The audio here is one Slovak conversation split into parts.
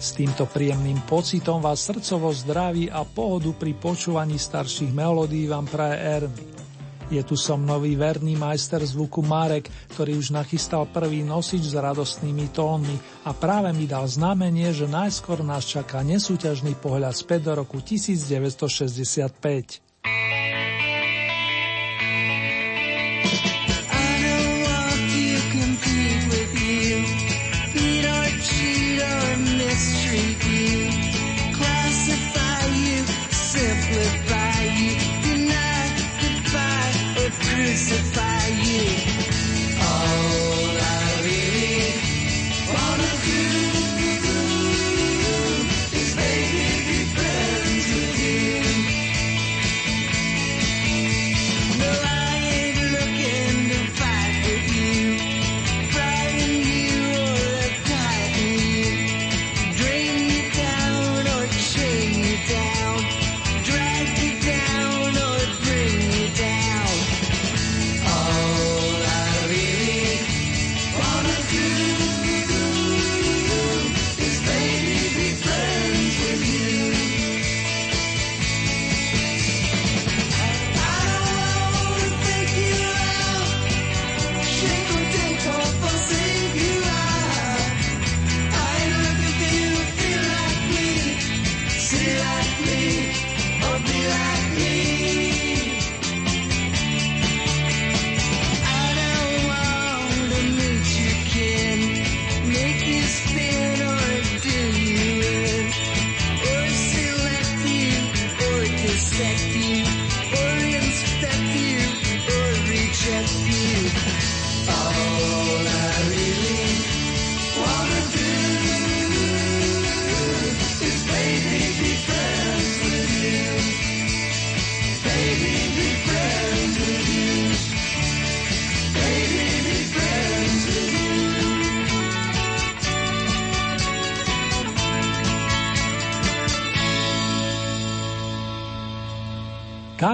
S týmto príjemným pocitom vás srdcovo zdraví a pohodu pri počúvaní starších melódií vám praje Erny. Je tu som nový verný majster zvuku Marek, ktorý už nachystal prvý nosič s radostnými tónmi a práve mi dal znamenie, že najskôr nás čaká nesúťažný pohľad späť do roku 1965.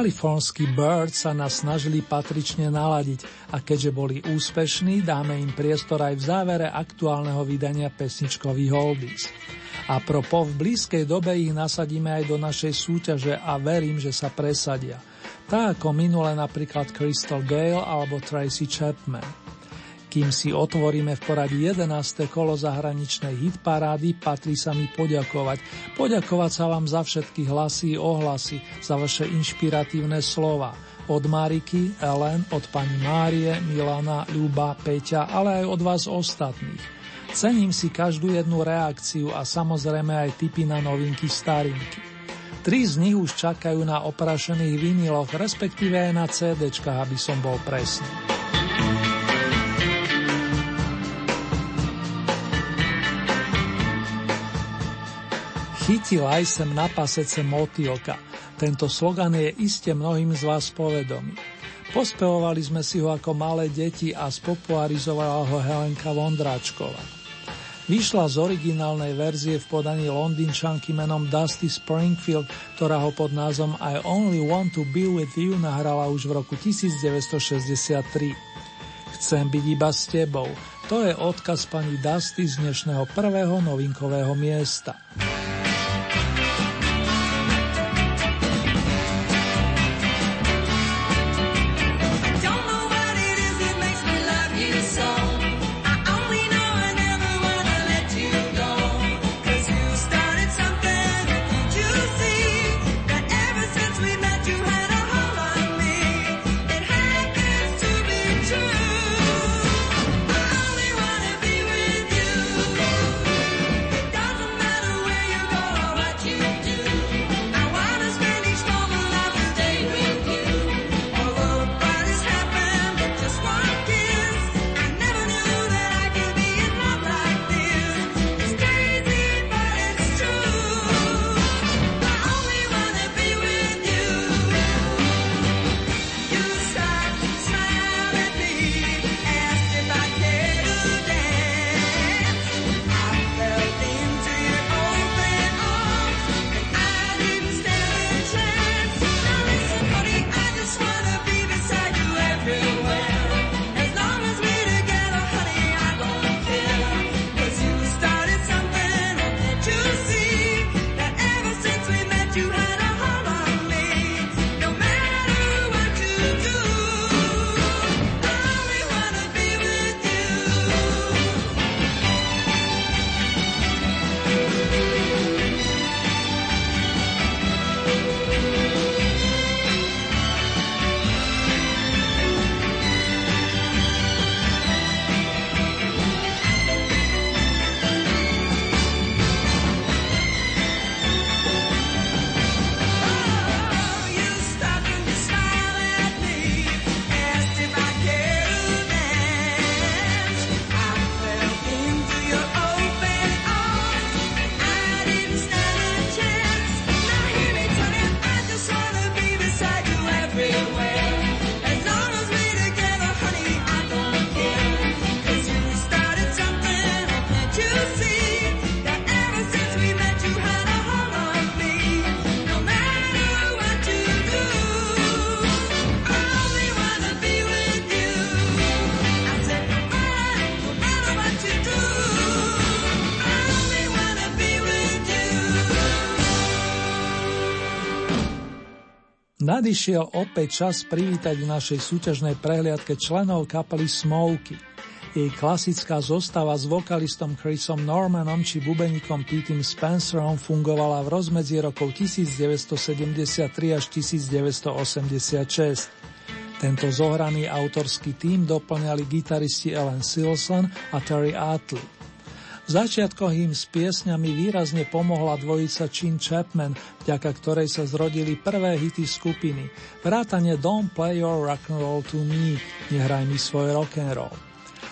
Kalifornskí Birds sa nás snažili patrične naladiť a keďže boli úspešní, dáme im priestor aj v závere aktuálneho vydania pesničkových oldies. A propo v blízkej dobe ich nasadíme aj do našej súťaže a verím, že sa presadia. Tak ako minule napríklad Crystal Gale alebo Tracy Chapman. Kým si otvoríme v poradí 11. kolo zahraničnej hitparády, patrí sa mi poďakovať. Poďakovať sa vám za všetky hlasy, ohlasy, za vaše inšpiratívne slova. Od Mariky, Ellen, od pani Márie, Milana, Ľuba, Peťa, ale aj od vás ostatných. Cením si každú jednu reakciu a samozrejme aj tipy na novinky starinky. Tri z nich už čakajú na oprašených viniloch, respektíve aj na CDčkách, aby som bol presný. Chytil aj sem na pasece motýlka. Tento slogan je iste mnohým z vás povedomý. Pospevovali sme si ho ako malé deti a spopularizovala ho Helenka Vondráčková. Vyšla z originálnej verzie v podaní londýnčanky menom Dusty Springfield, ktorá ho pod názvom I Only Want to Be With You nahrala už v roku 1963. Chcem byť iba s tebou. To je odkaz pani Dusty z dnešného prvého novinkového miesta. Nadišiel opäť čas privítať v našej súťažnej prehliadke členov kapely Smoky. Jej klasická zostava s vokalistom Chrisom Normanom či bubenikom Petem Spencerom fungovala v rozmedzi rokov 1973 až 1986. Tento zohraný autorský tím doplňali gitaristi Ellen Silson a Terry Atley. V im s piesňami výrazne pomohla dvojica Chin Chapman, vďaka ktorej sa zrodili prvé hity skupiny. Vrátane Don't Play Your Rock and Roll to Me, nehraj mi svoj rock and roll.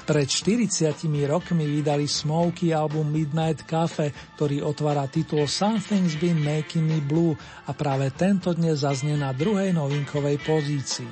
Pred 40 rokmi vydali Smokey album Midnight Cafe, ktorý otvára titul Something's Been Making Me Blue a práve tento dnes zaznie na druhej novinkovej pozícii.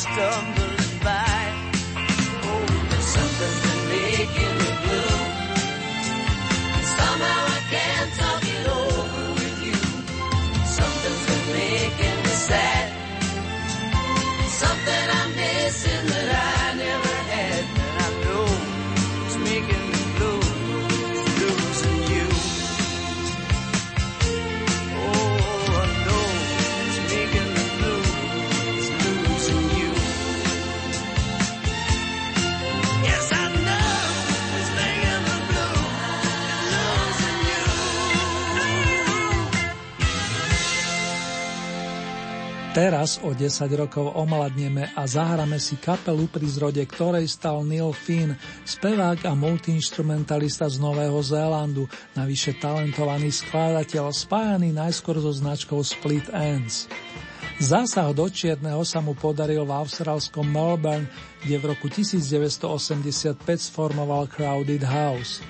stumble. Teraz o 10 rokov omladneme a zahráme si kapelu, pri zrode ktorej stal Neil Finn, spevák a multiinstrumentalista z Nového Zélandu, navyše talentovaný skladateľ spájaný najskôr so značkou Split Ends. Zásah do čierneho sa mu podaril v austrálskom Melbourne, kde v roku 1985 sformoval Crowded House.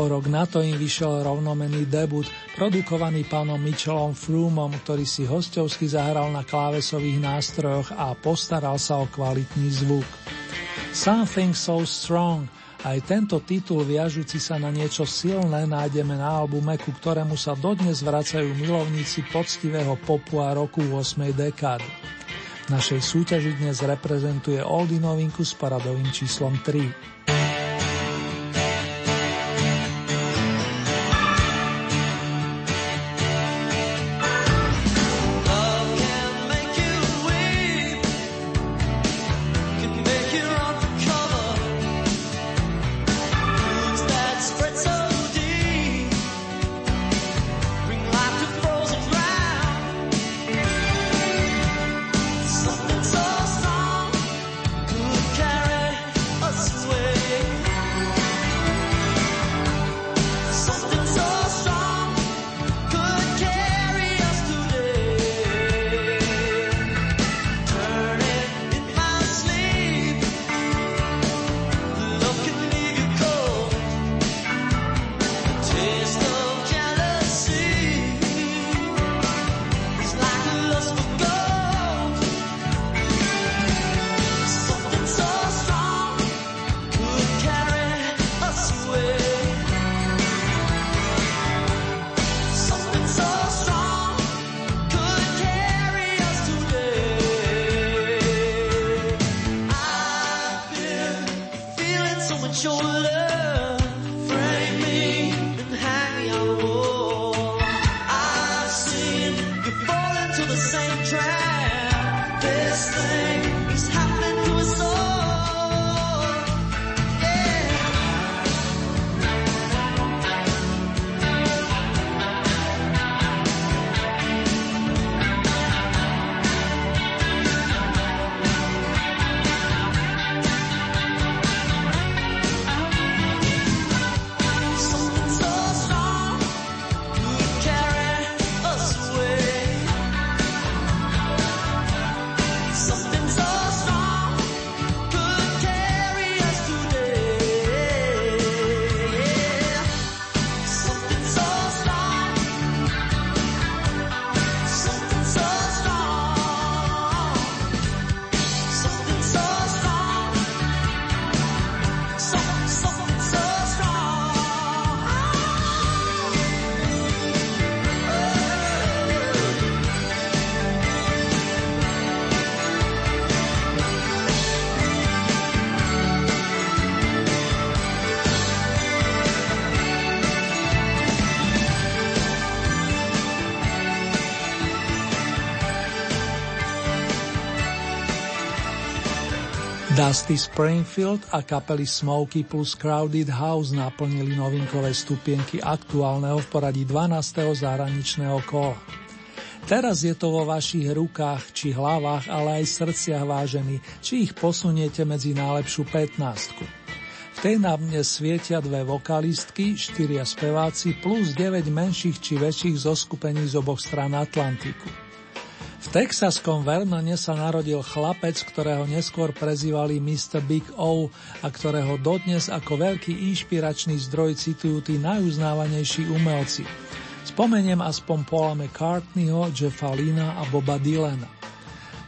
O rok na to im vyšiel rovnomený debut, produkovaný pánom Mitchellom Frumom, ktorý si hostovsky zahral na klávesových nástrojoch a postaral sa o kvalitný zvuk. Something So Strong aj tento titul viažúci sa na niečo silné nájdeme na albume, ku ktorému sa dodnes vracajú milovníci poctivého popu a roku 8. dekády. V našej súťaži dnes reprezentuje Oldy novinku s paradovým číslom 3. Dusty Springfield a kapely Smoky plus Crowded House naplnili novinkové stupienky aktuálneho v poradí 12. zahraničného kola. Teraz je to vo vašich rukách či hlavách, ale aj srdciach vážení, či ich posuniete medzi najlepšiu 15. V tej na mne svietia dve vokalistky, štyria speváci plus 9 menších či väčších zoskupení z oboch strán Atlantiku. Texaskom Vernone sa narodil chlapec, ktorého neskôr prezývali Mr. Big O a ktorého dodnes ako veľký inšpiračný zdroj citujú tí najuznávanejší umelci. Spomeniem aspoň Paula McCartneyho, Jeffa Lina a Boba Dylana.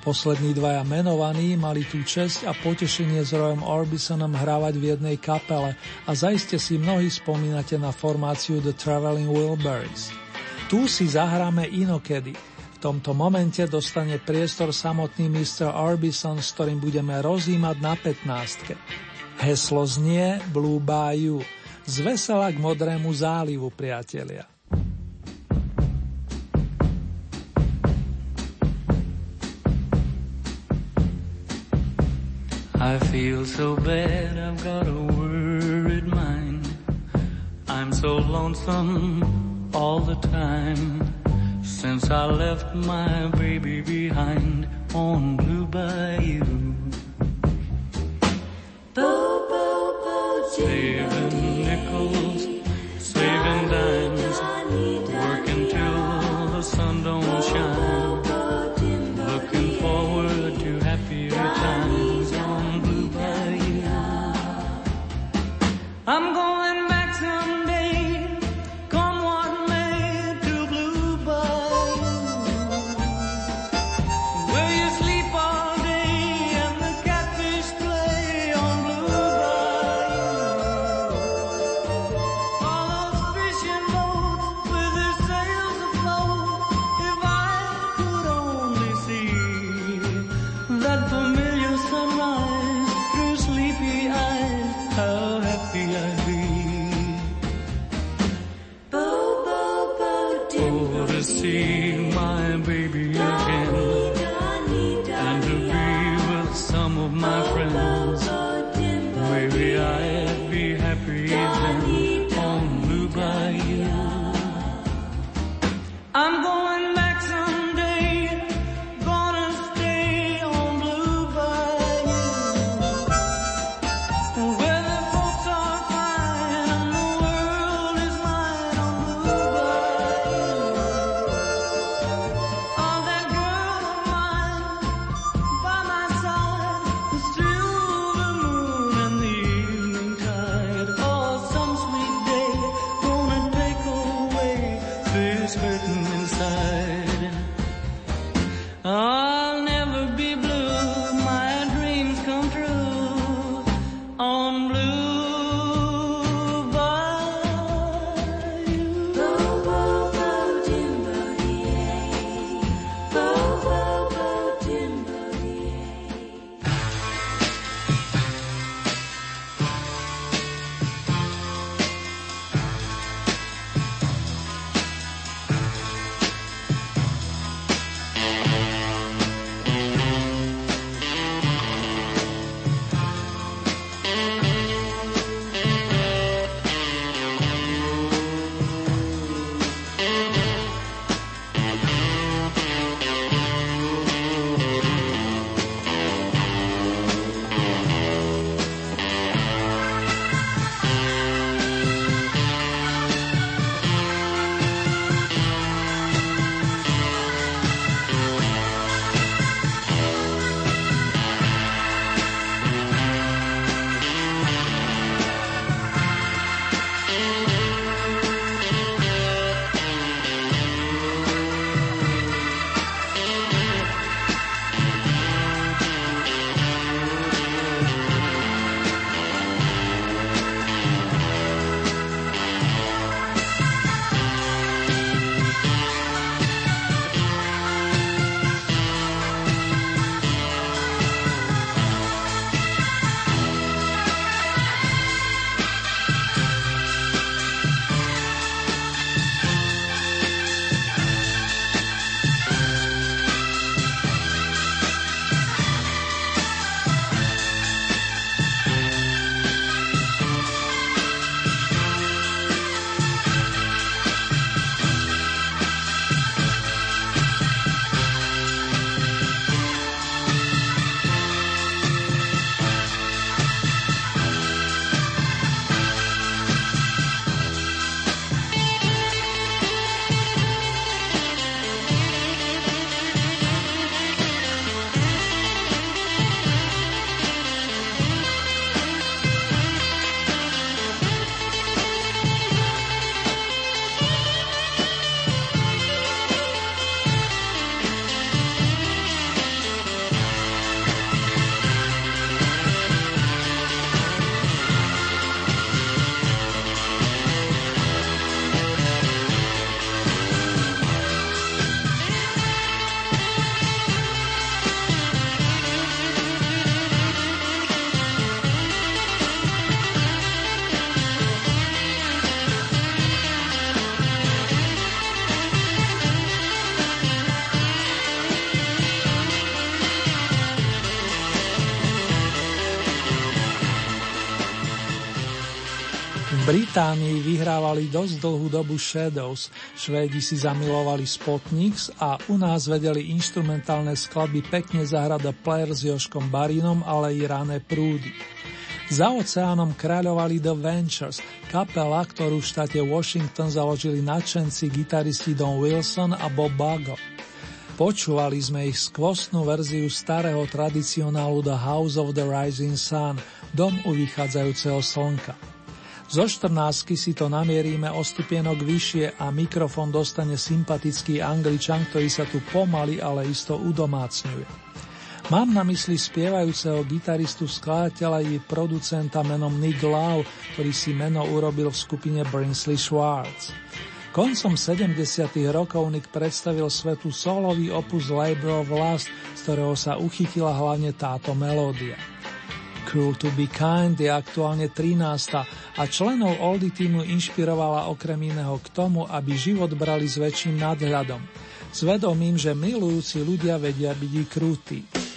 Poslední dvaja menovaní mali tú česť a potešenie s Royom Orbisonom hrávať v jednej kapele a zaiste si mnohí spomínate na formáciu The Traveling Wilburys. Tu si zahráme inokedy, tomto momente dostane priestor samotný Mr. Orbison, s ktorým budeme rozímať na 15. Heslo znie Blue Bayou. Z vesela k modrému zálivu, priatelia. I feel so bad, I've got a worried mind. I'm so lonesome all the time. Since I left my baby behind on Blue Bayou. Bo, bo, bo, saving nickels, saving dimes, blue. Británii vyhrávali dosť dlhú dobu Shadows, Švédi si zamilovali Spotniks a u nás vedeli instrumentálne skladby pekne zahrať Player s Joškom Barinom, ale i rané prúdy. Za oceánom kráľovali The Ventures, kapela, ktorú v štáte Washington založili nadšenci gitaristi Don Wilson a Bob Bago. Počúvali sme ich skvostnú verziu starého tradicionálu The House of the Rising Sun, dom u vychádzajúceho slnka. Zo 14 si to namierime o stupienok vyššie a mikrofón dostane sympatický angličan, ktorý sa tu pomaly, ale isto udomácňuje. Mám na mysli spievajúceho gitaristu, skladateľa i producenta menom Nick Lau, ktorý si meno urobil v skupine Brinsley Schwartz. Koncom 70. rokov Nick predstavil svetu solový opus Labor of Lust, z ktorého sa uchytila hlavne táto melódia. Cruel to be kind je aktuálne 13. a členov Oldy týmu inšpirovala okrem iného k tomu, aby život brali s väčším nadhľadom. Svedomím, že milujúci ľudia vedia byť krúti.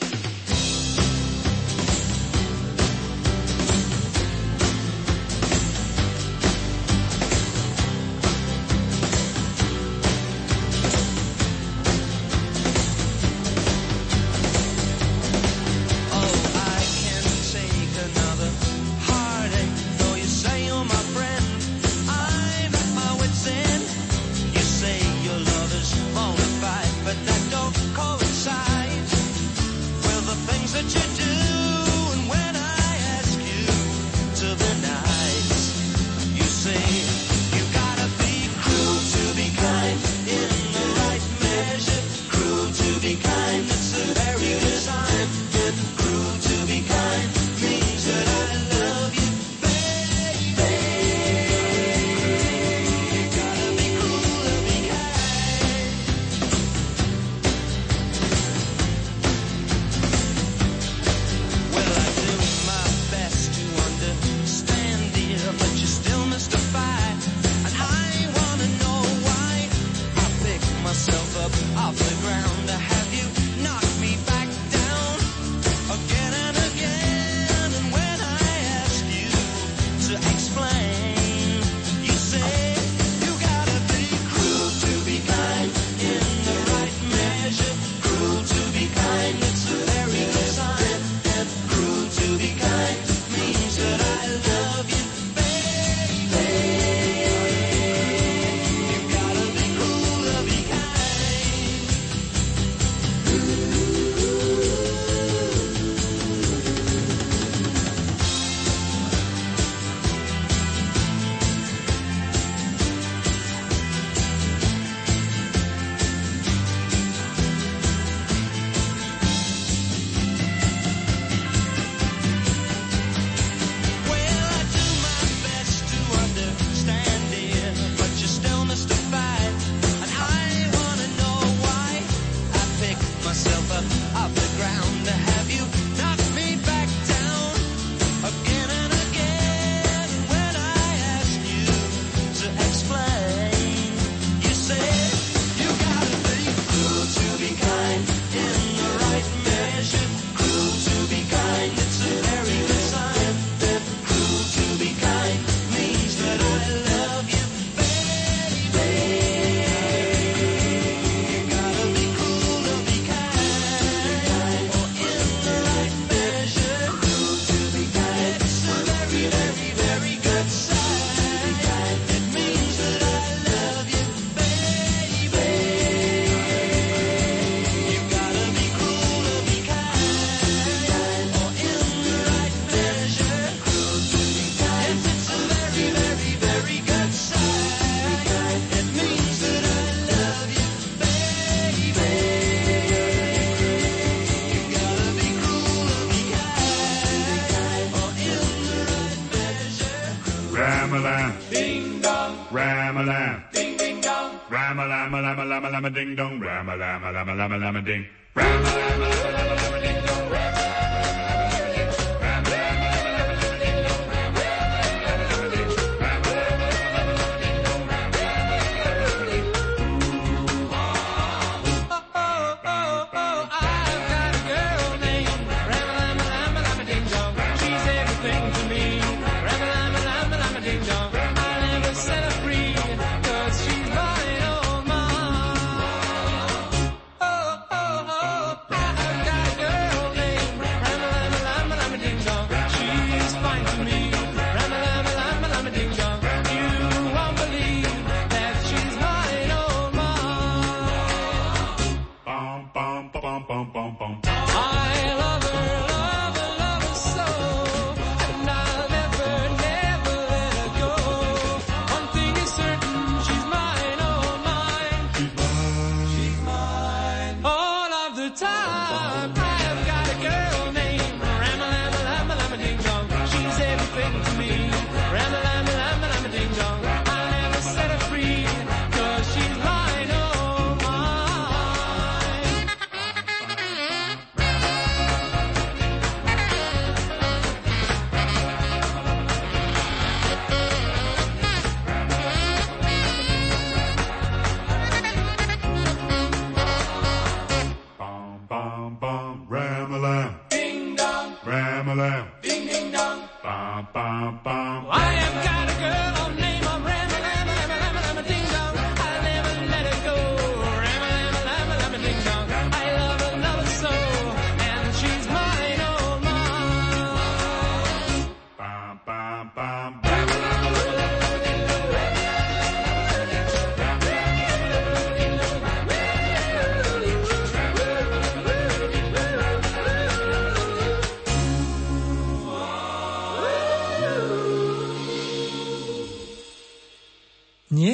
Ding dong, ram a lama lama lama lama ding,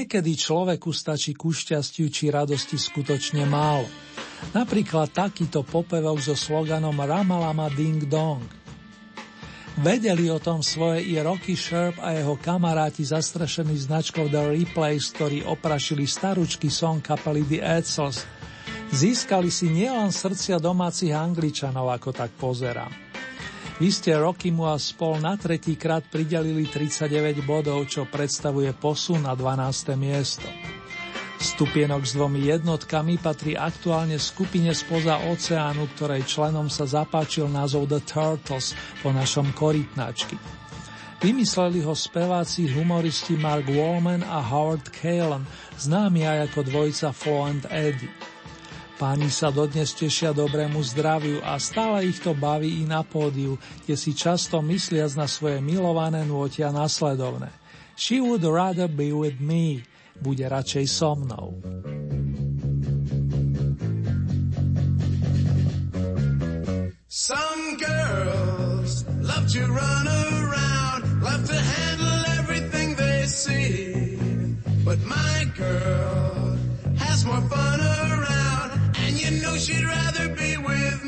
Niekedy človeku stačí ku šťastiu či radosti skutočne málo. Napríklad takýto popevok so sloganom Ramalama Ding Dong. Vedeli o tom svoje i Rocky Sherp a jeho kamaráti zastrašení značkou The Replays, ktorí oprašili staručky song kapely The Edsels. Získali si nielen srdcia domácich Angličanov, ako tak pozerám. Vy ste Rockymu a spol na tretí krát pridelili 39 bodov, čo predstavuje posun na 12. miesto. Stupienok s dvomi jednotkami patrí aktuálne skupine spoza oceánu, ktorej členom sa zapáčil názov The Turtles po našom korytnačky. Vymysleli ho speváci humoristi Mark Wallman a Howard Kalen, známi aj ako dvojica Flo and Eddie. Páni sa dodnes tešia dobrému zdraviu a stále ich to baví i na pódiu, kde si často mysliac na svoje milované nôtia nasledovné. She would rather be with me, bude radšej so mnou. Some girls love to run around, love to handle everything they see. But my girl has more fun she'd rather be with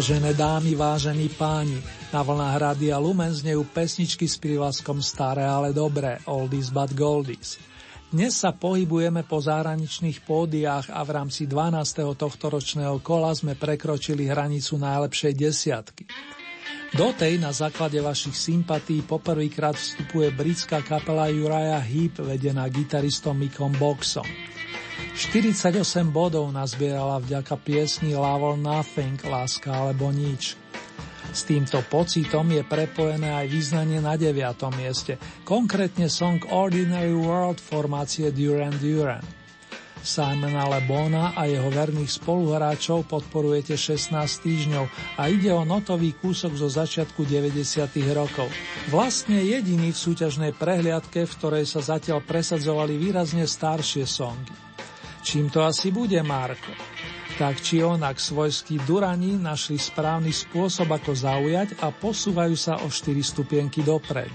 Vážené dámy, vážení páni, na vlnách Rádia Lumen znejú pesničky s prívlaskom Staré, ale dobré, Oldies but Goldies. Dnes sa pohybujeme po zahraničných pódiách a v rámci 12. tohtoročného kola sme prekročili hranicu najlepšej desiatky. Do tej na základe vašich sympatí poprvýkrát vstupuje britská kapela Uriah Heep vedená gitaristom Mickom Boxom. 48 bodov nazbierala vďaka piesni Love or Nothing, Láska alebo nič. S týmto pocitom je prepojené aj význanie na 9. mieste, konkrétne song Ordinary World formácie Duran Duran. Simona Lebona a jeho verných spoluhráčov podporujete 16 týždňov a ide o notový kúsok zo začiatku 90. rokov. Vlastne jediný v súťažnej prehliadke, v ktorej sa zatiaľ presadzovali výrazne staršie songy. Čím to asi bude, Marko? Tak či onak svojskí durani našli správny spôsob, ako zaujať a posúvajú sa o 4 stupienky dopredu.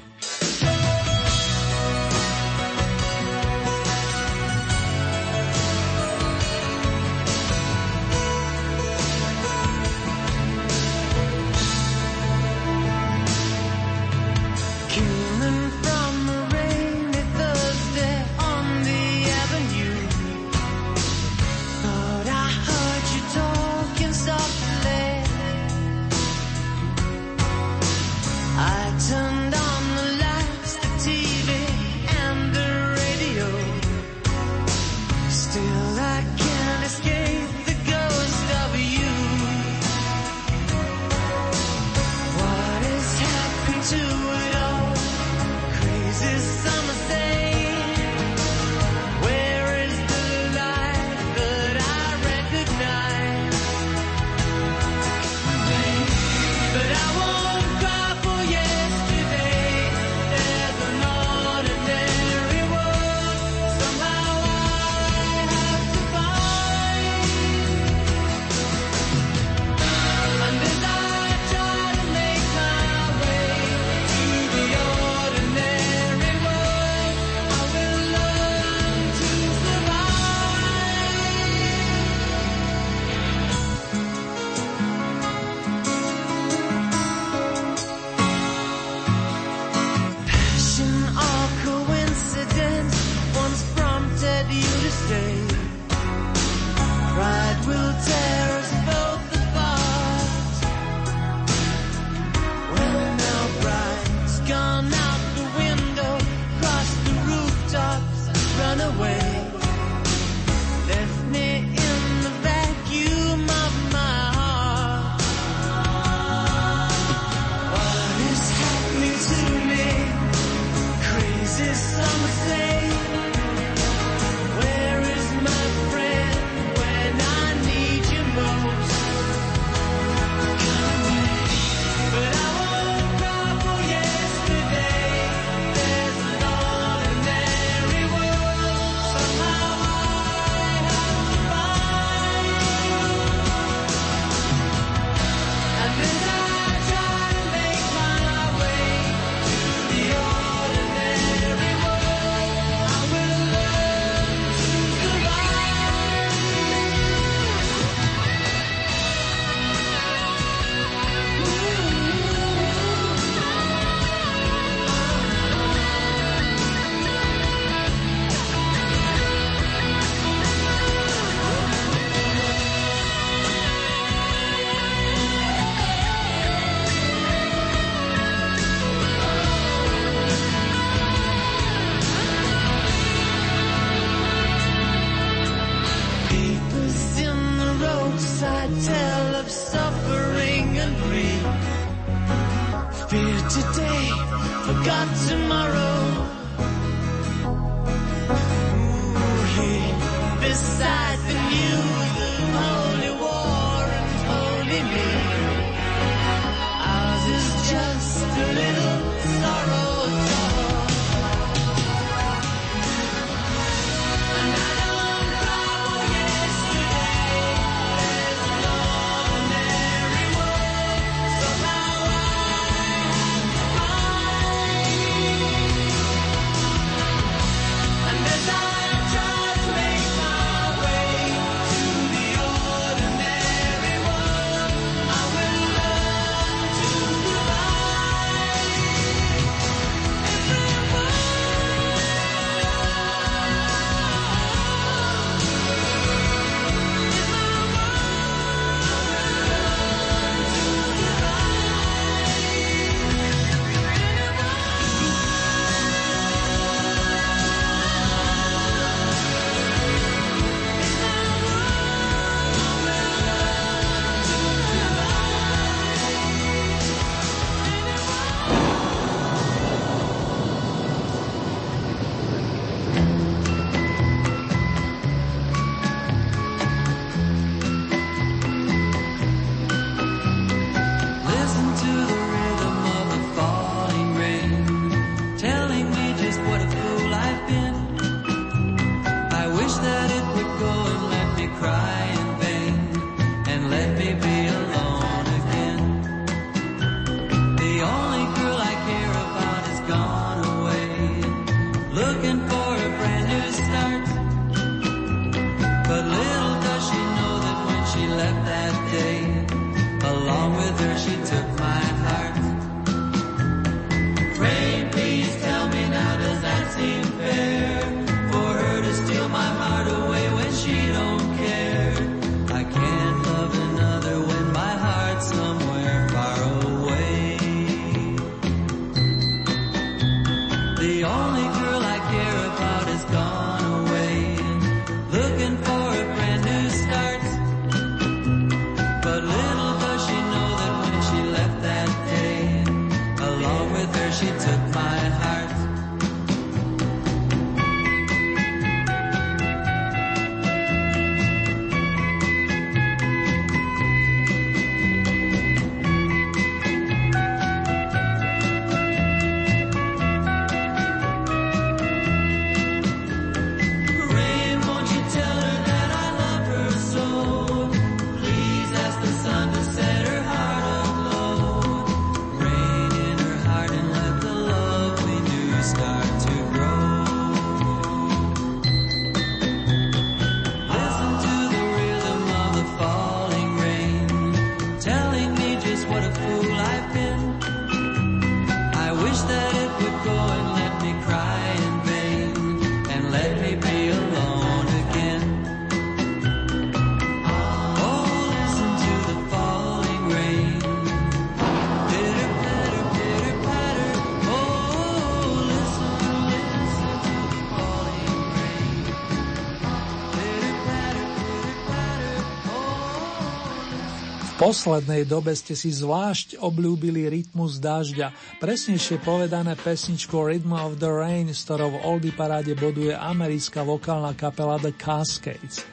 Poslednej dobe ste si zvlášť obľúbili rytmus dažďa, presnejšie povedané pesničku Rhythm of the Rain, s ktorou v Oldie paráde boduje americká vokálna kapela The Cascades.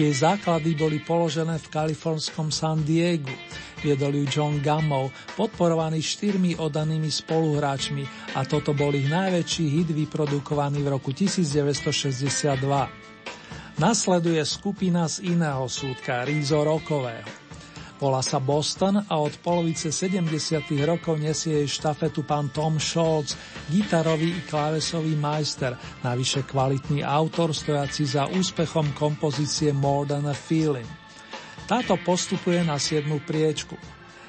Jej základy boli položené v kalifornskom San Diego. Viedol ju John Gammov, podporovaný štyrmi odanými spoluhráčmi a toto bol ich najväčší hit vyprodukovaný v roku 1962. Nasleduje skupina z iného súdka, Rízo Rokového. Volá sa Boston a od polovice 70. rokov nesie jej štafetu pán Tom Scholz, gitarový i klávesový majster, navyše kvalitný autor stojaci za úspechom kompozície More Than a Feeling. Táto postupuje na 7. priečku.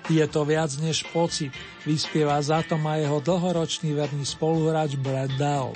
Je to viac než pocit, vyspieva za to má jeho dlhoročný verný spoluhráč Brad Dell.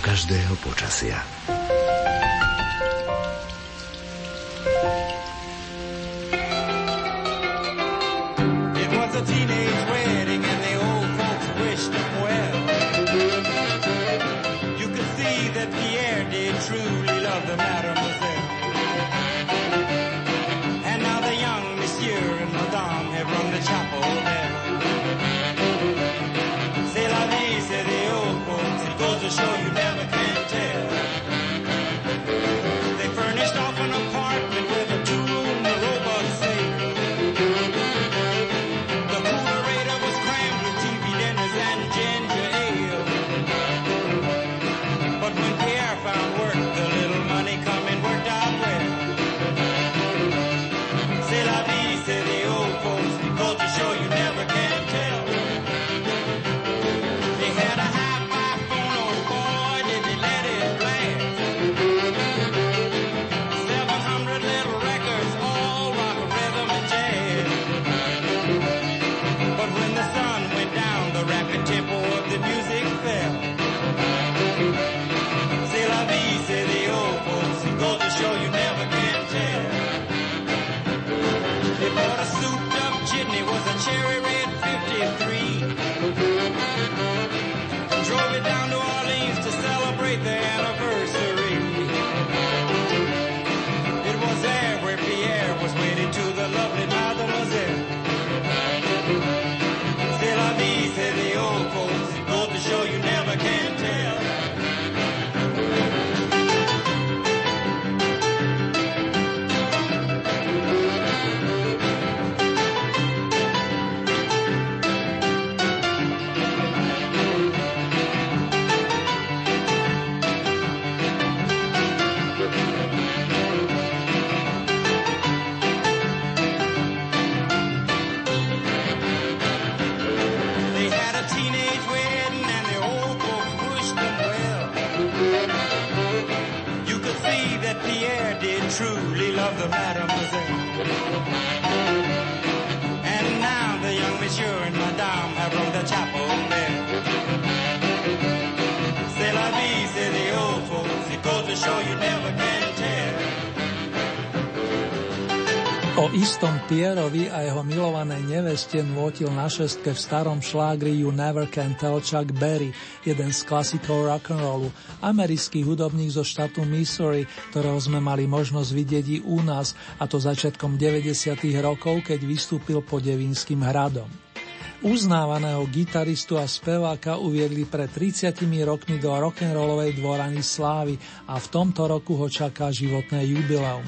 Každého počasia. O istom Pierovi a jeho milovanej neveste nôtil na šestke v starom šlágri You Never Can Tell Chuck Berry, jeden z klasikov rock'n'rollu, americký hudobník zo štátu Missouri, ktorého sme mali možnosť vidieť i u nás, a to začiatkom 90. rokov, keď vystúpil pod Devínskym hradom. Uznávaného gitaristu a speváka uviedli pred 30 rokmi do rock'n'rollovej dvorany slávy a v tomto roku ho čaká životné jubileum.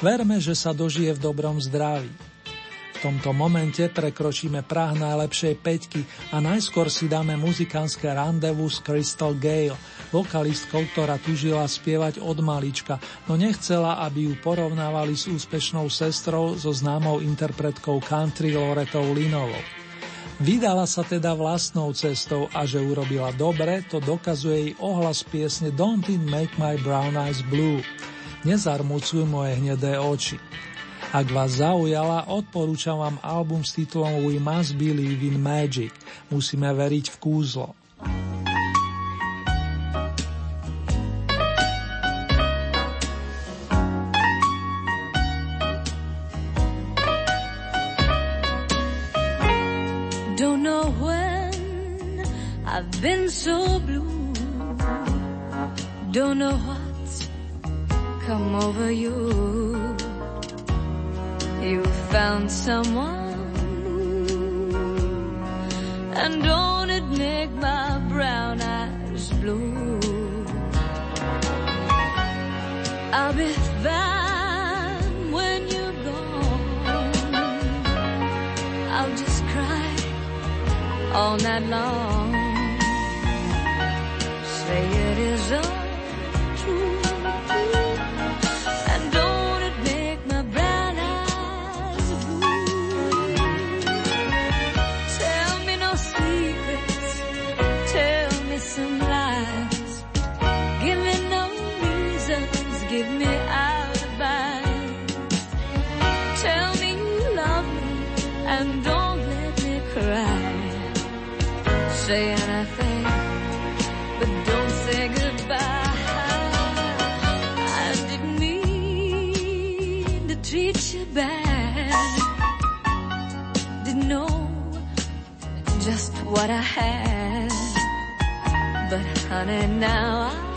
Verme, že sa dožije v dobrom zdraví. V tomto momente prekročíme prah najlepšej peťky a najskôr si dáme muzikánske randevu s Crystal Gale, vokalistkou, ktorá tužila spievať od malička, no nechcela, aby ju porovnávali s úspešnou sestrou so známou interpretkou country Loretou Linovou. Vydala sa teda vlastnou cestou a že urobila dobre, to dokazuje jej ohlas piesne Don't It Make My Brown Eyes Blue. Nezarmucuj moje hnedé oči. Ak vás zaujala, odporúčam vám album s titulom We Must Believe in Magic. Musíme veriť v kúzlo. Been so blue. Don't know what's come over you. You found someone, and don't it make my brown eyes blue? I'll be fine when you're gone. I'll just cry all night long. Say it is untrue. What I had. But honey, now I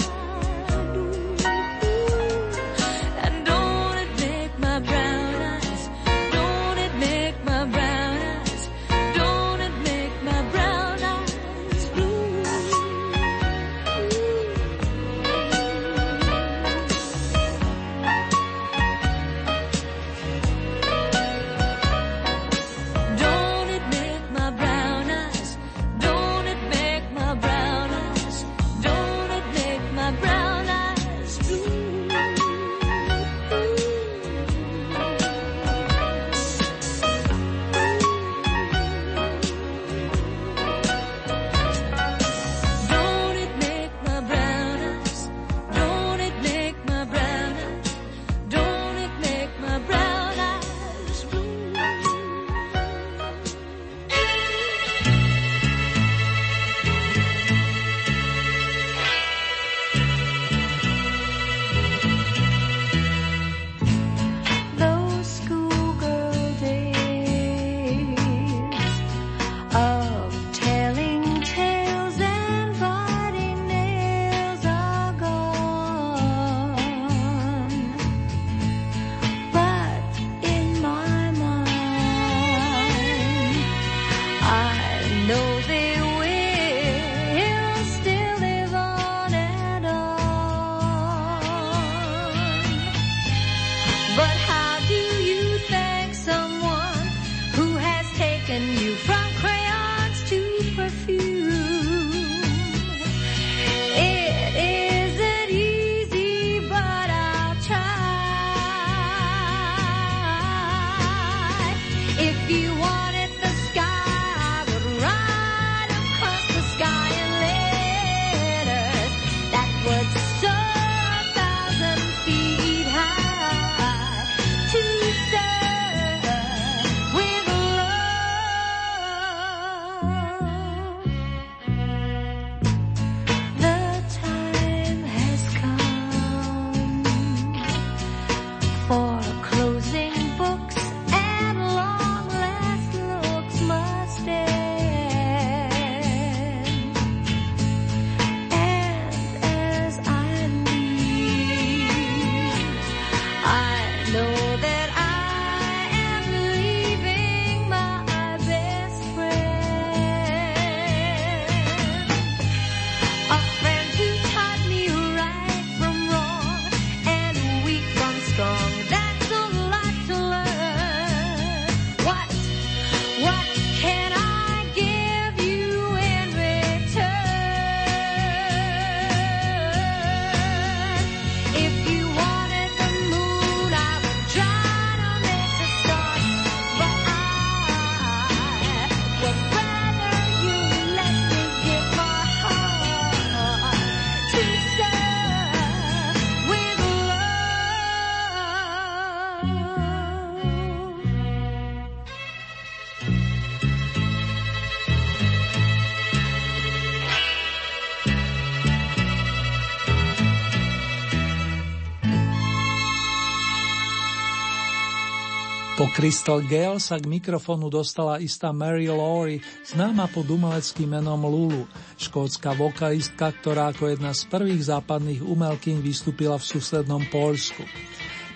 Crystal Gale sa k mikrofónu dostala istá Mary Laurie, známa pod umeleckým menom Lulu, škótska vokalistka, ktorá ako jedna z prvých západných umelkyň vystúpila v susednom Poľsku.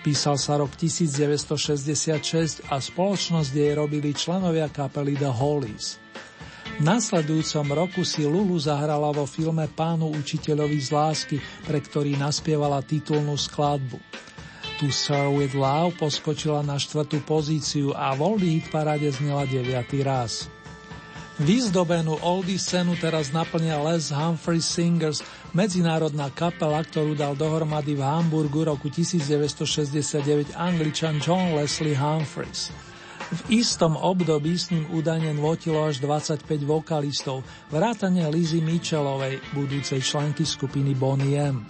Písal sa rok 1966 a spoločnosť jej robili členovia kapely The Hollies. V nasledujúcom roku si Lulu zahrala vo filme Pánu učiteľovi z lásky, pre ktorý naspievala titulnú skladbu. To Sir With Love poskočila na štvrtú pozíciu a v Oldie Hit paráde znela deviatý raz. Vyzdobenú oldie scénu teraz naplňa Les Humphrey Singers, medzinárodná kapela, ktorú dal dohromady v Hamburgu roku 1969 angličan John Leslie Humphreys. V istom období s ním údajne nvotilo až 25 vokalistov, vrátane Lizzy Mitchellovej, budúcej členky skupiny Bonnie M.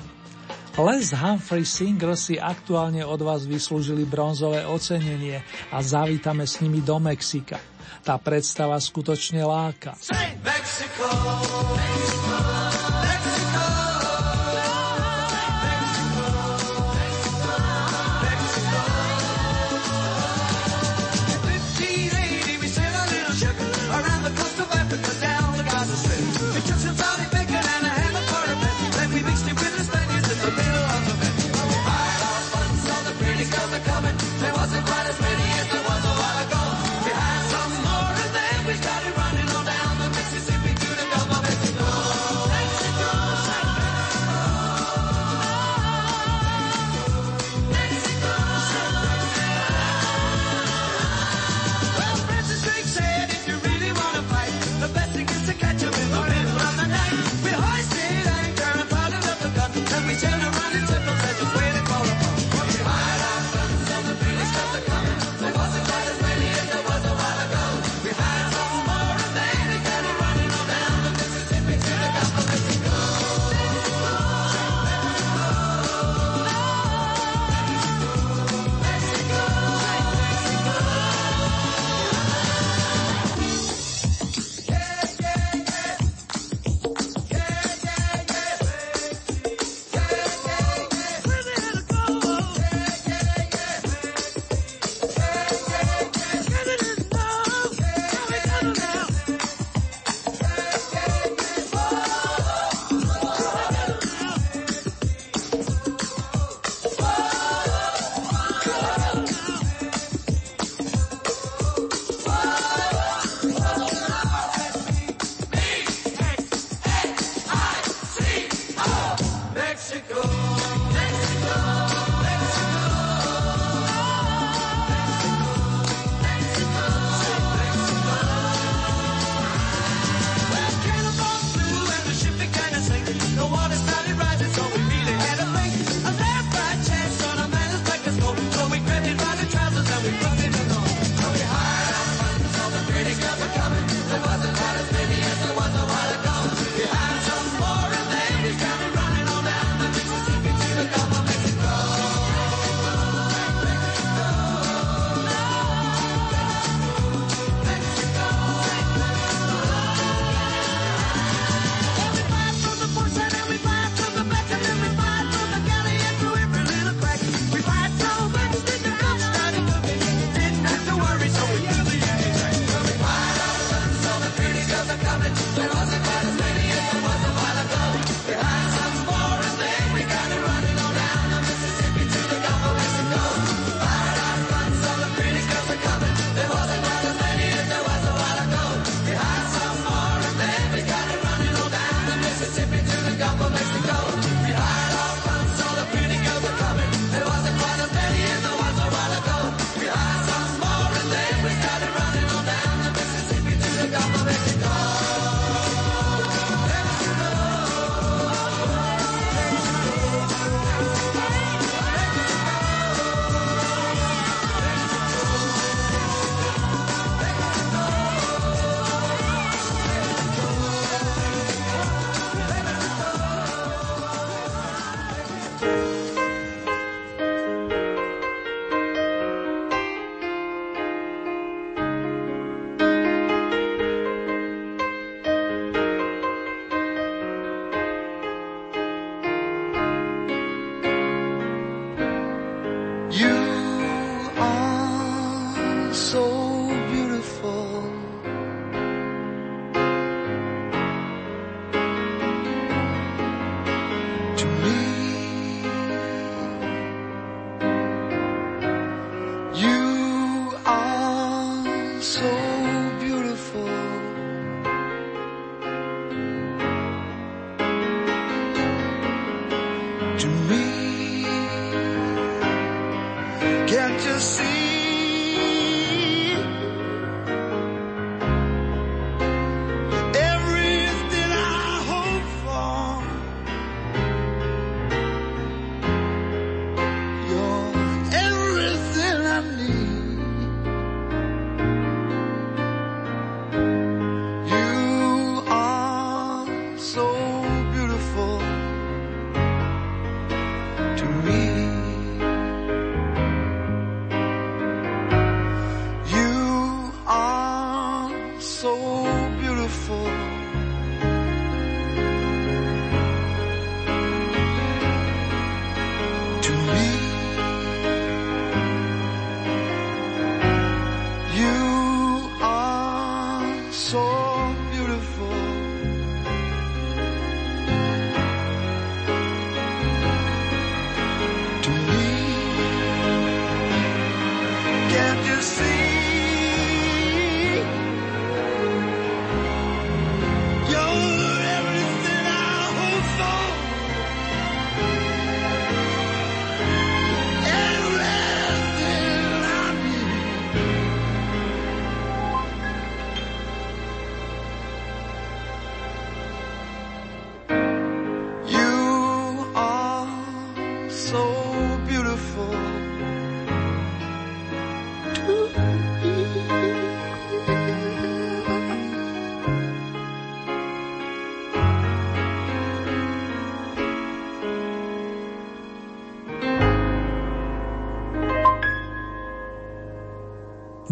Les Humphrey Singers si aktuálne od vás vyslúžili bronzové ocenenie a zavítame s nimi do Mexika. Tá predstava skutočne láka. Mexico. Fifteen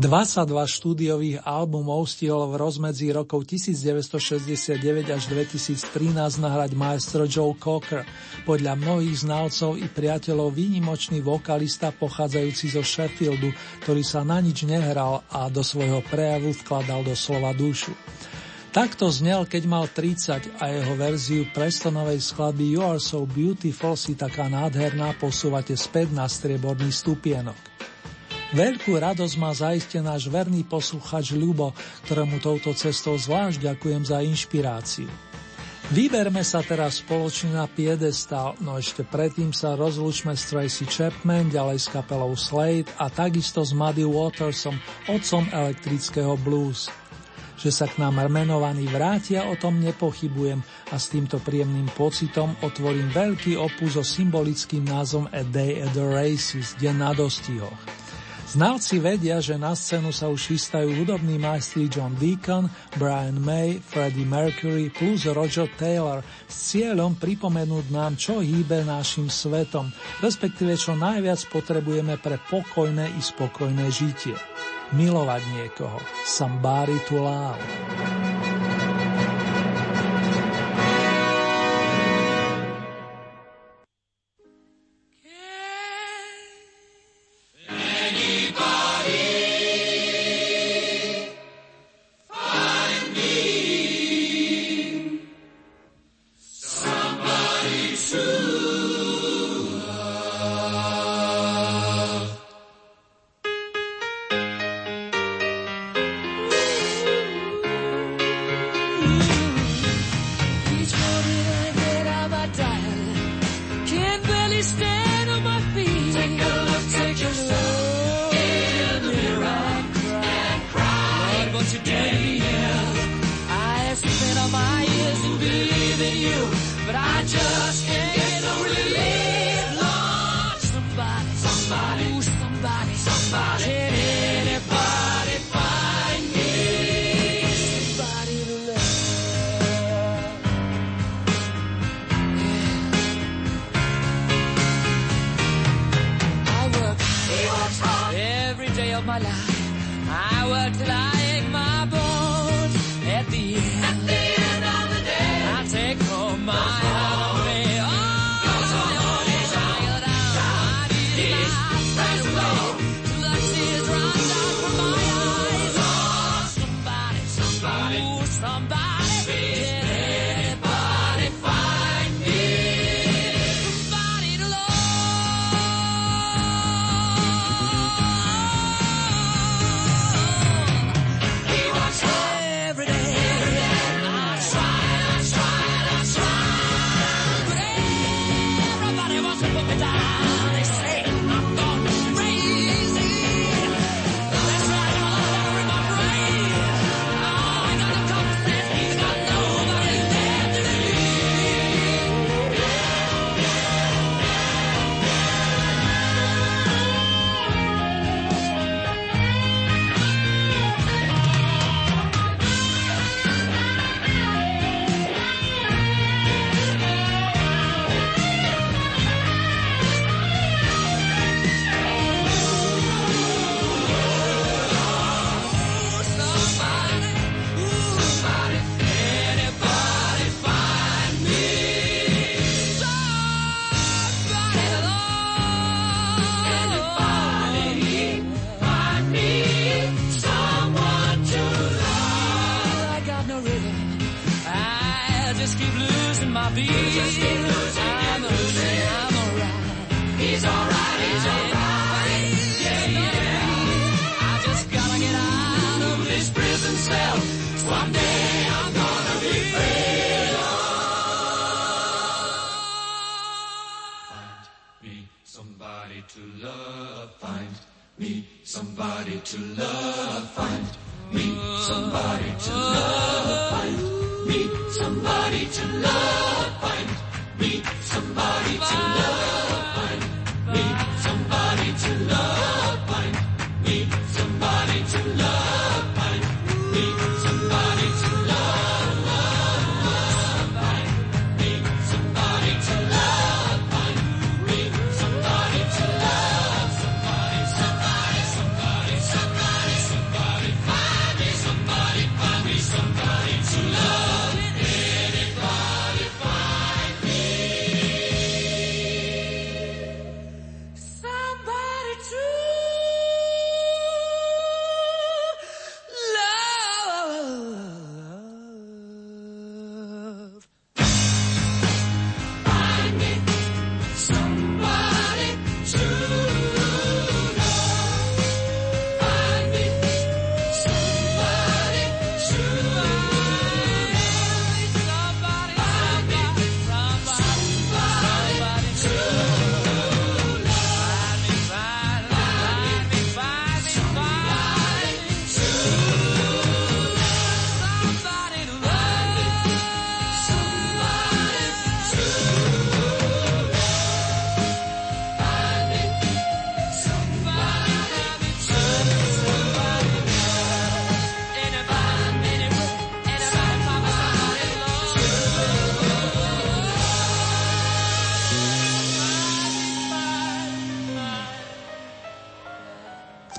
22 štúdiových albumov stihol v rozmedzi rokov 1969 až 2013 nahrať maestro Joe Cocker, podľa mnohých znalcov i priateľov výnimočný vokalista pochádzajúci zo Sheffieldu, ktorý sa na nič nehral a do svojho prejavu vkladal do slova dušu. Takto znel, keď mal 30 a jeho verziu Prestonovej skladby You Are So Beautiful si taká nádherná posúvate späť na strieborný stupienok. Veľkú radosť má zaiste náš verný posluchač Ľubo, ktorému touto cestou zvlášť ďakujem za inšpiráciu. Vyberme sa teraz spoločne na piedestal, no ešte predtým sa rozlučme s Tracy Chapman, ďalej s kapelou Slade a takisto s Muddy Watersom, otcom elektrického blues. Že sa k nám menovaní vrátia, o tom nepochybujem a s týmto príjemným pocitom otvorím veľký opus so symbolickým názvom A Day at the Races, Deň na dostihoch. Znalci vedia, že na scénu sa už chystajú hudobní majstri John Deacon, Brian May, Freddie Mercury plus Roger Taylor s cieľom pripomenúť nám, čo hýbe našim svetom, respektíve čo najviac potrebujeme pre pokojné i spokojné žitie. Milovať niekoho. Somebody to love.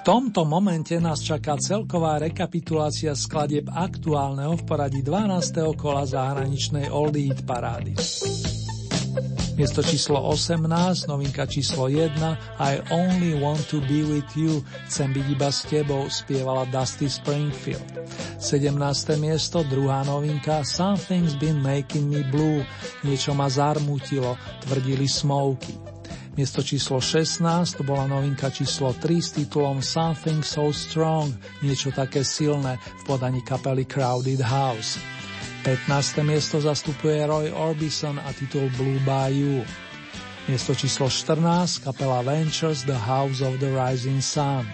Tomto momente nás čaká celková rekapitulácia skladieb aktuálneho v poradí 12. kola zahraničnej Oldie Hit parády. Miesto číslo 18, novinka číslo 1, I Only Want to Be With You, chcem byť iba s tebou, spievala Dusty Springfield. 17. miesto, druhá novinka, Something's Been Making Me Blue, niečo ma zarmútilo, tvrdili Smokey. Miesto číslo 16 to bola novinka číslo 3 s titulom Something So Strong, niečo také silné v podaní kapely Crowded House. 15. miesto zastupuje Roy Orbison a titul Blue Bayou. Miesto číslo 14 kapela Ventures The House of the Rising Sun.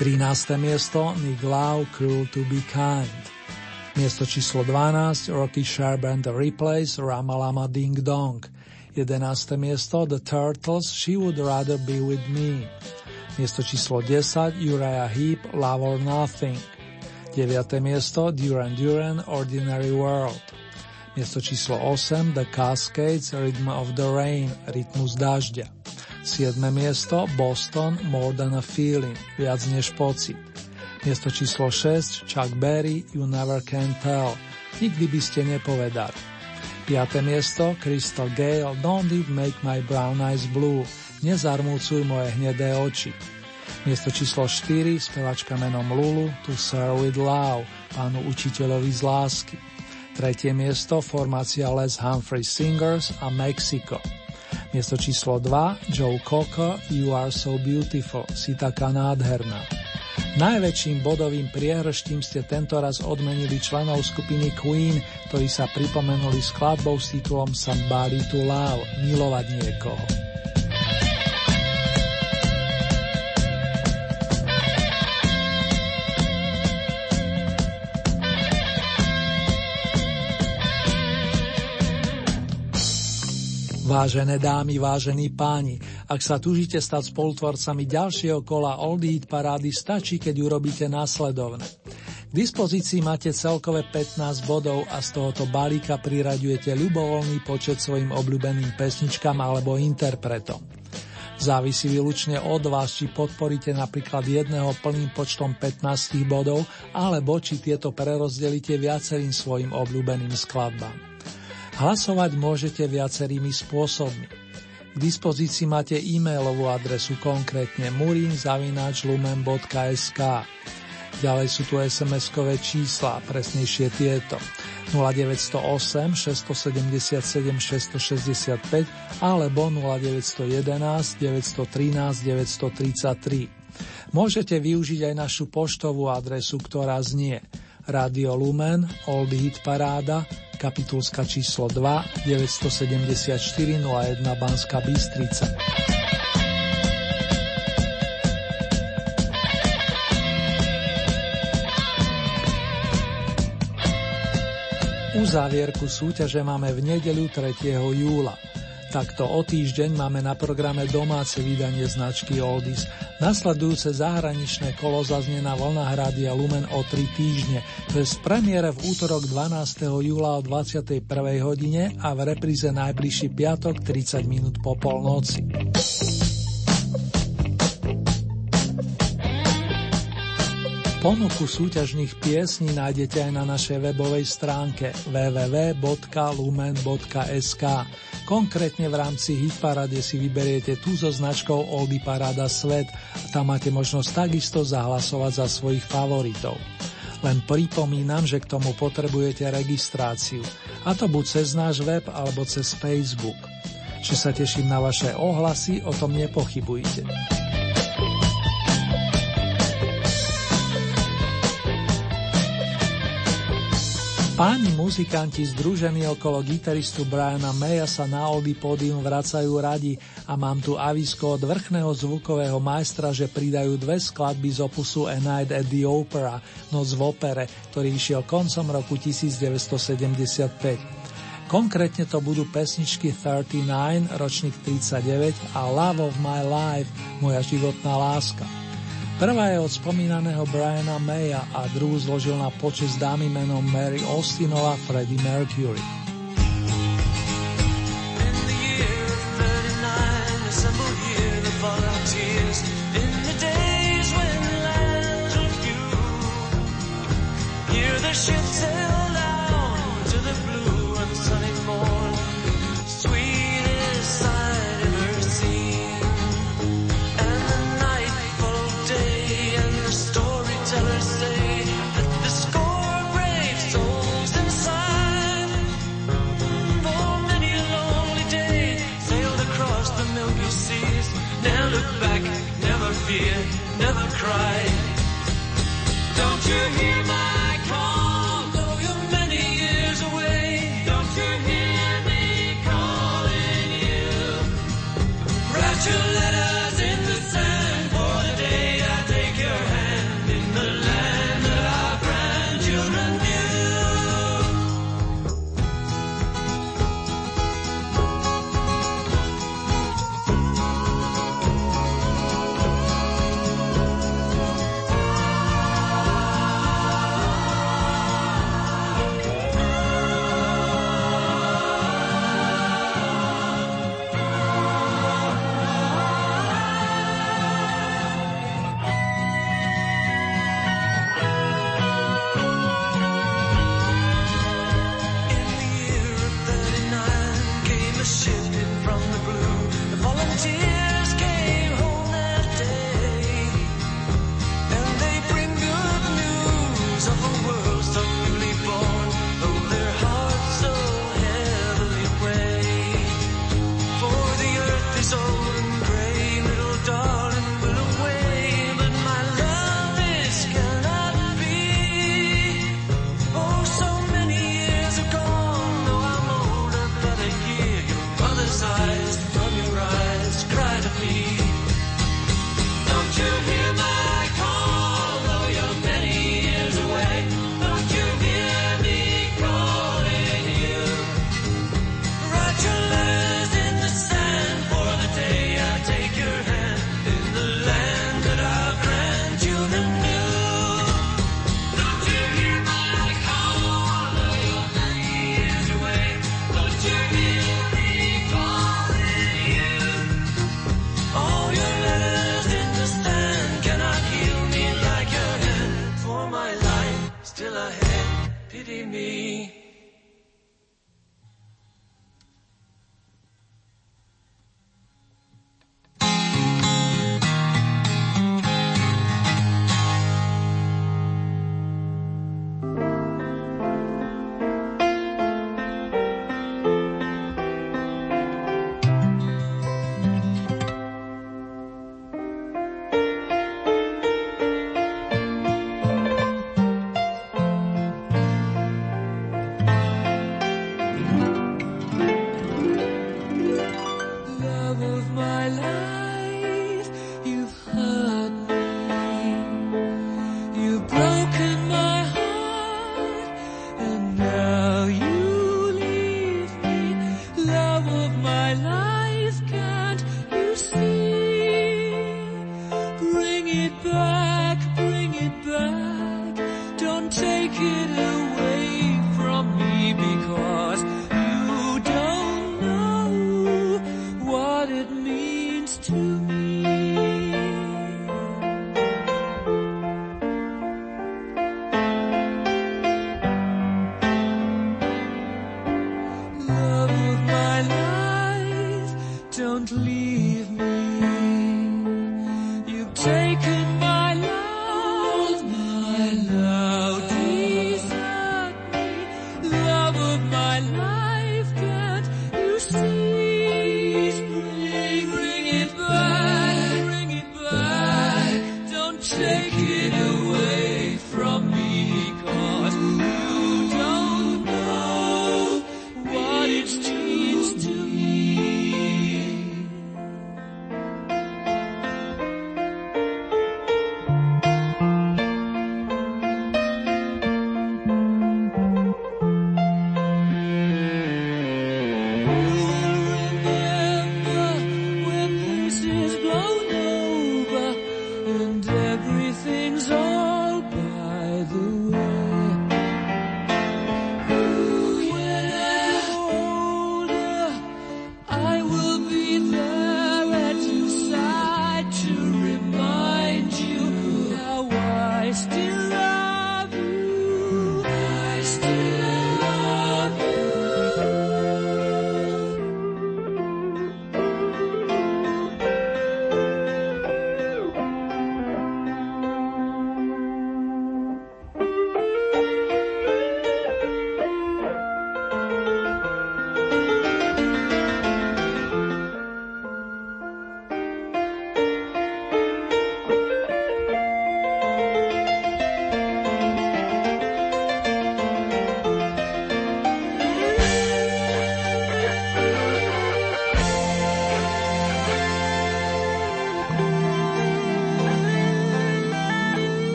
13. miesto Nick Lau Cruel to be Kind. Miesto číslo 12 Rocky Sharp and the Replays Ramalama Ding Dong. 11. miesto The Turtles She Would Rather Be With Me. Miesto číslo 10 Uriah Heep Love or Nothing. 9. miesto Duran Duran Ordinary World. Miesto číslo 8 The Cascades Rhythm of the Rain Rytmus dažďa. 7. miesto Boston More Than a Feeling Viac než pocit. Miesto číslo 6 Chuck Berry You Never Can Tell Nikdy by ste nepovedali. 5. miesto Crystal Gale Don't It Make My Brown Eyes Blue Nezarmúcuj moje hnedé oči. Miesto číslo 4 spevačka menom Lulu To Sir With Love pánu učiteľovi z lásky. Tretie miesto formácia Les Humphrey Singers a Mexico. Miesto číslo 2 Joe Cocker You Are So Beautiful Si taká nádherná. Najväčším bodovým priehrštím ste tentoraz odmenili členov skupiny Queen, ktorí sa pripomenuli skladbou s titulom Somebody to Love, milovať niekoho. Vážené dámy, vážení páni, ak sa tužíte stať spolutvorcami ďalšieho kola Old Eat parády, stačí, keď urobíte následovné. K dispozícii máte celkové 15 bodov a z tohoto balíka priraďujete ľubovoľný počet svojim obľúbeným pesničkám alebo interpretom. Závisí výlučne od vás, či podporíte napríklad jedného plným počtom 15 bodov, alebo či tieto prerozdelíte viacerým svojim obľúbeným skladbám. Hlasovať môžete viacerými spôsobmi. K dispozícii máte e-mailovú adresu konkrétne murinzavináčlumen.sk Ďalej sú tu SMS-kové čísla, presnejšie tieto 0908 677 665 alebo 0911 913 933. Môžete využiť aj našu poštovú adresu, ktorá znie Radio Lumen, Old Hit Paráda, kapitulska číslo 2, 974 01 Banska Bystrica. Uzávierku súťaže máme v nedeľu 3. júla. Takto o týždeň máme na programe domáce vydanie značky Oldies. Nasledujúce zahraničné kolo zaznie na vlnách Rádia Lumen o 3 týždne. To je z premiére v útorok 12. júla o 21. hodine a v repríze najbližší piatok 30 minút po polnoci. Ponuku súťažných piesní nájdete aj na našej webovej stránke www.lumen.sk. Konkrétne v rámci Hitparade si vyberiete tú so značkou Oldy Parada Svet a tam máte možnosť takisto zahlasovať za svojich favoritov. Len pripomínam, že k tomu potrebujete registráciu, a to buď cez náš web alebo cez Facebook. Že sa teším na vaše ohlasy, o tom nepochybujte. Páni muzikanti združení okolo gitaristu Briana Maya sa na Oldy pódium vracajú radi a mám tu avisko od vrchného zvukového majstra, že pridajú dve skladby z opusu A Night at the Opera, Noc v opere, ktorý vyšiel koncom roku 1975. Konkrétne to budú pesničky 39, ročník 39 a Love of My Life, moja životná láska. Prvá je od spomínaného Briana Maya a druhú zložil na počas dámy menom Mary Austinová Freddie Mercury. Shifted fear, never cry. Don't you hear my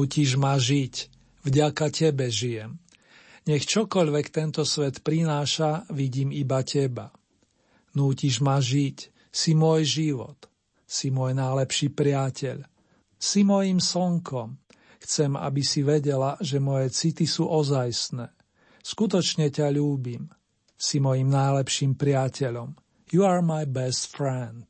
Nútiš ma žiť, vďaka tebe žijem. Nech čokoľvek tento svet prináša, vidím iba teba. Nútiš ma žiť, si môj život, si môj najlepší priateľ, si môjim slnkom. Chcem, aby si vedela, že moje city sú ozajstné. Skutočne ťa ľúbim. Si môjim najlepším priateľom. You are my best friend.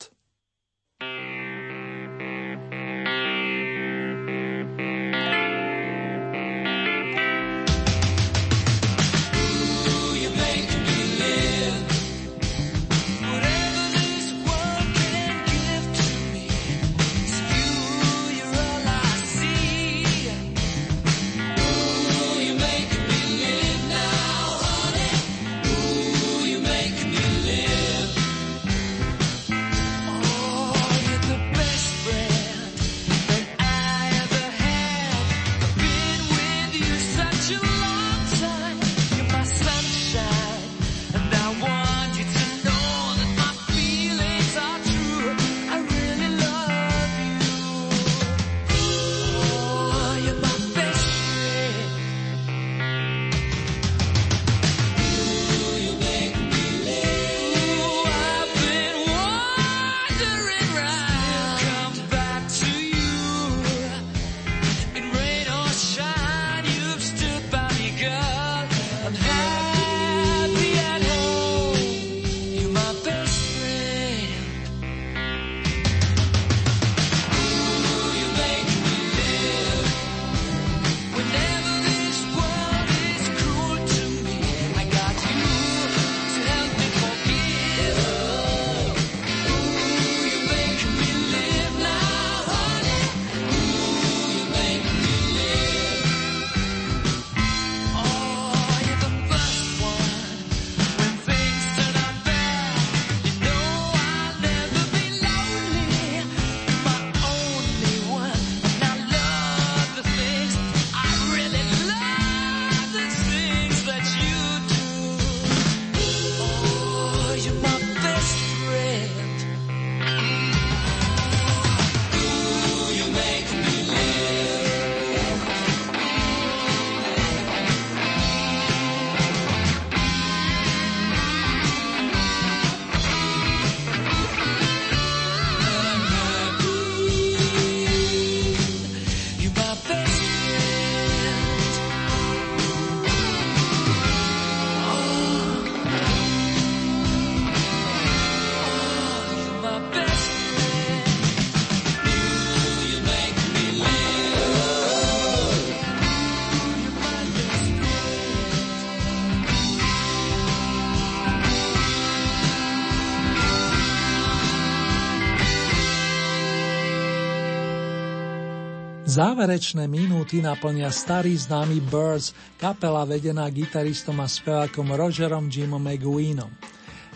Záverečné minúty naplnia starý známy Birds, kapela vedená gitaristom a spevákom Rogerom Jimom McGueenom.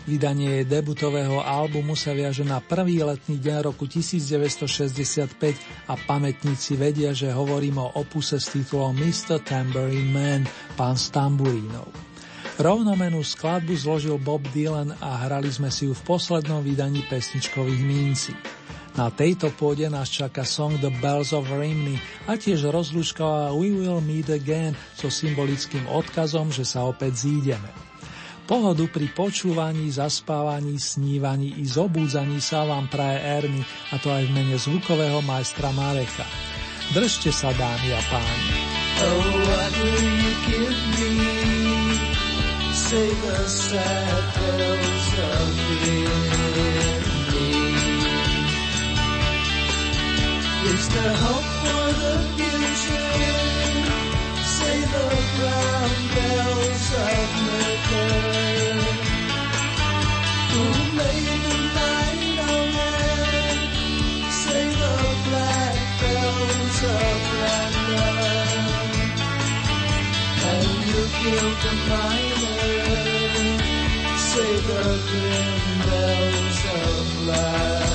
Vydanie jej debutového albumu sa viaže na prvý letný deň roku 1965 a pamätníci vedia, že hovorím o opuse s titulom Mr. Tambourine Man, pán z tamburínov. Rovnomenú skladbu zložil Bob Dylan a hrali sme si ju v poslednom vydaní pesničkových mincí. Na tejto pôde nás čaká song The Bells of Rimney a tiež rozlúčková We Will Meet Again so symbolickým odkazom, že sa opäť zídeme. Pohodu pri počúvaní, zaspávaní, snívaní i zobúdzaní sa vám praje Erny, a to aj v mene zvukového majstra Mareka. Držte sa, dámy a páni. Oh, what will you give me? Say the sad Is there hope for the future? Say the brown bells of Mercury. Who made the? Say the black bells of. And you will kill the miner. Say the grim bells of life.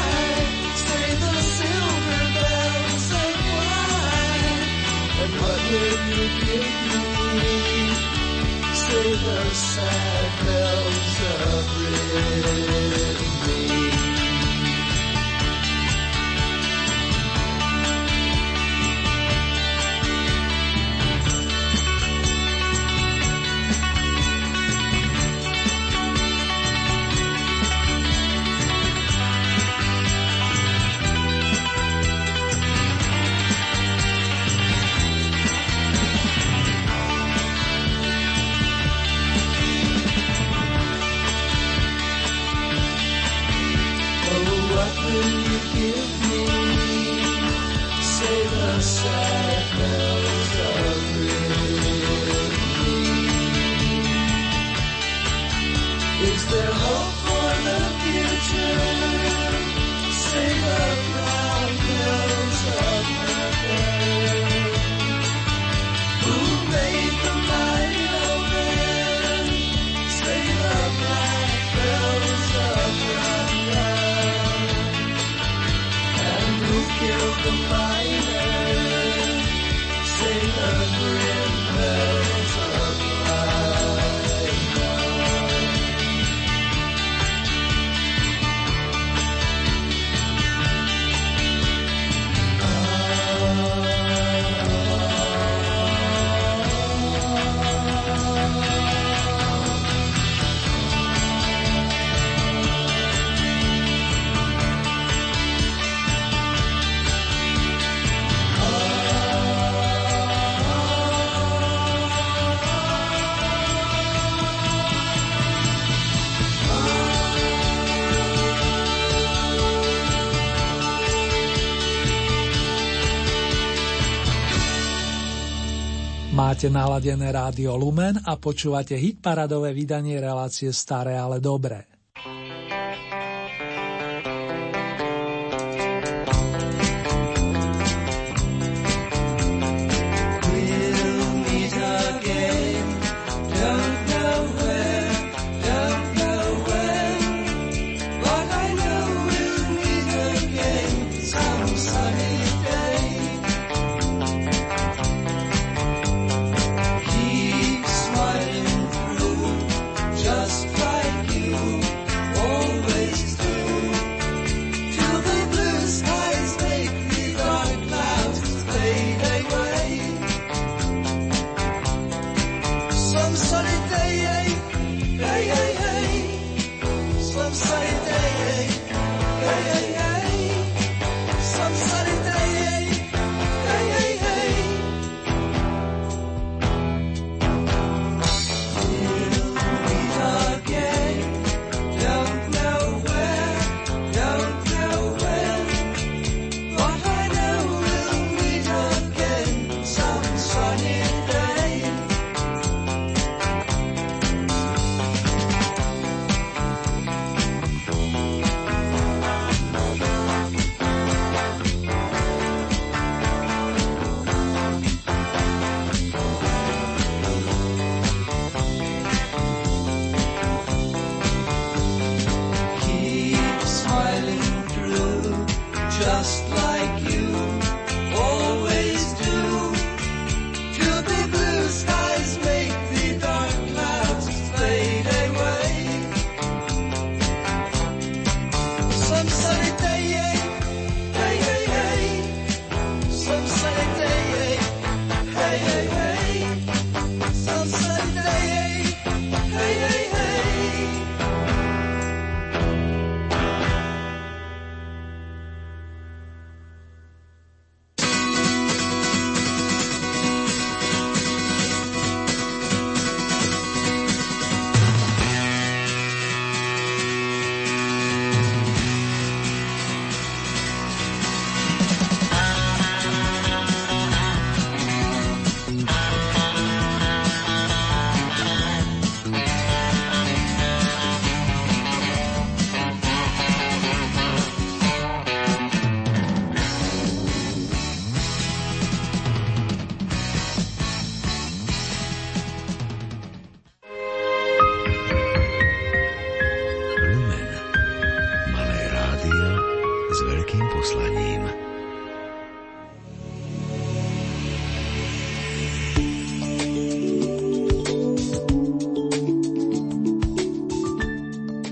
will you give me? Say the sad bells of Ridley. Máte naladené rádio Lumen a počúvate hitparadové vydanie relácie Staré, ale dobré.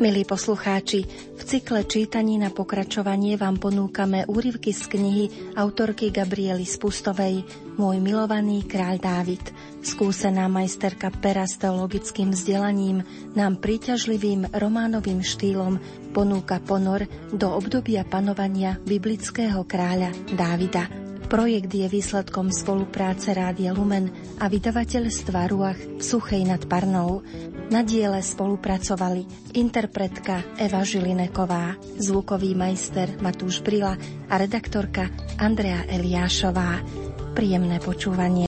Milí poslucháči, v cykle čítaní na pokračovanie vám ponúkame úryvky z knihy autorky Gabriely Spustovej Môj milovaný kráľ Dávid. Skúsená majsterka pera s teologickým vzdelaním nám príťažlivým románovým štýlom ponúka ponor do obdobia panovania biblického kráľa Dávida. Projekt je výsledkom spolupráce Rádia Lumen a vydavateľstva Ruach v Suchej nad Parnou. Na diele spolupracovali interpretka Eva Žilineková, zvukový majster Matúš Brila a redaktorka Andrea Eliášová. Príjemné počúvanie.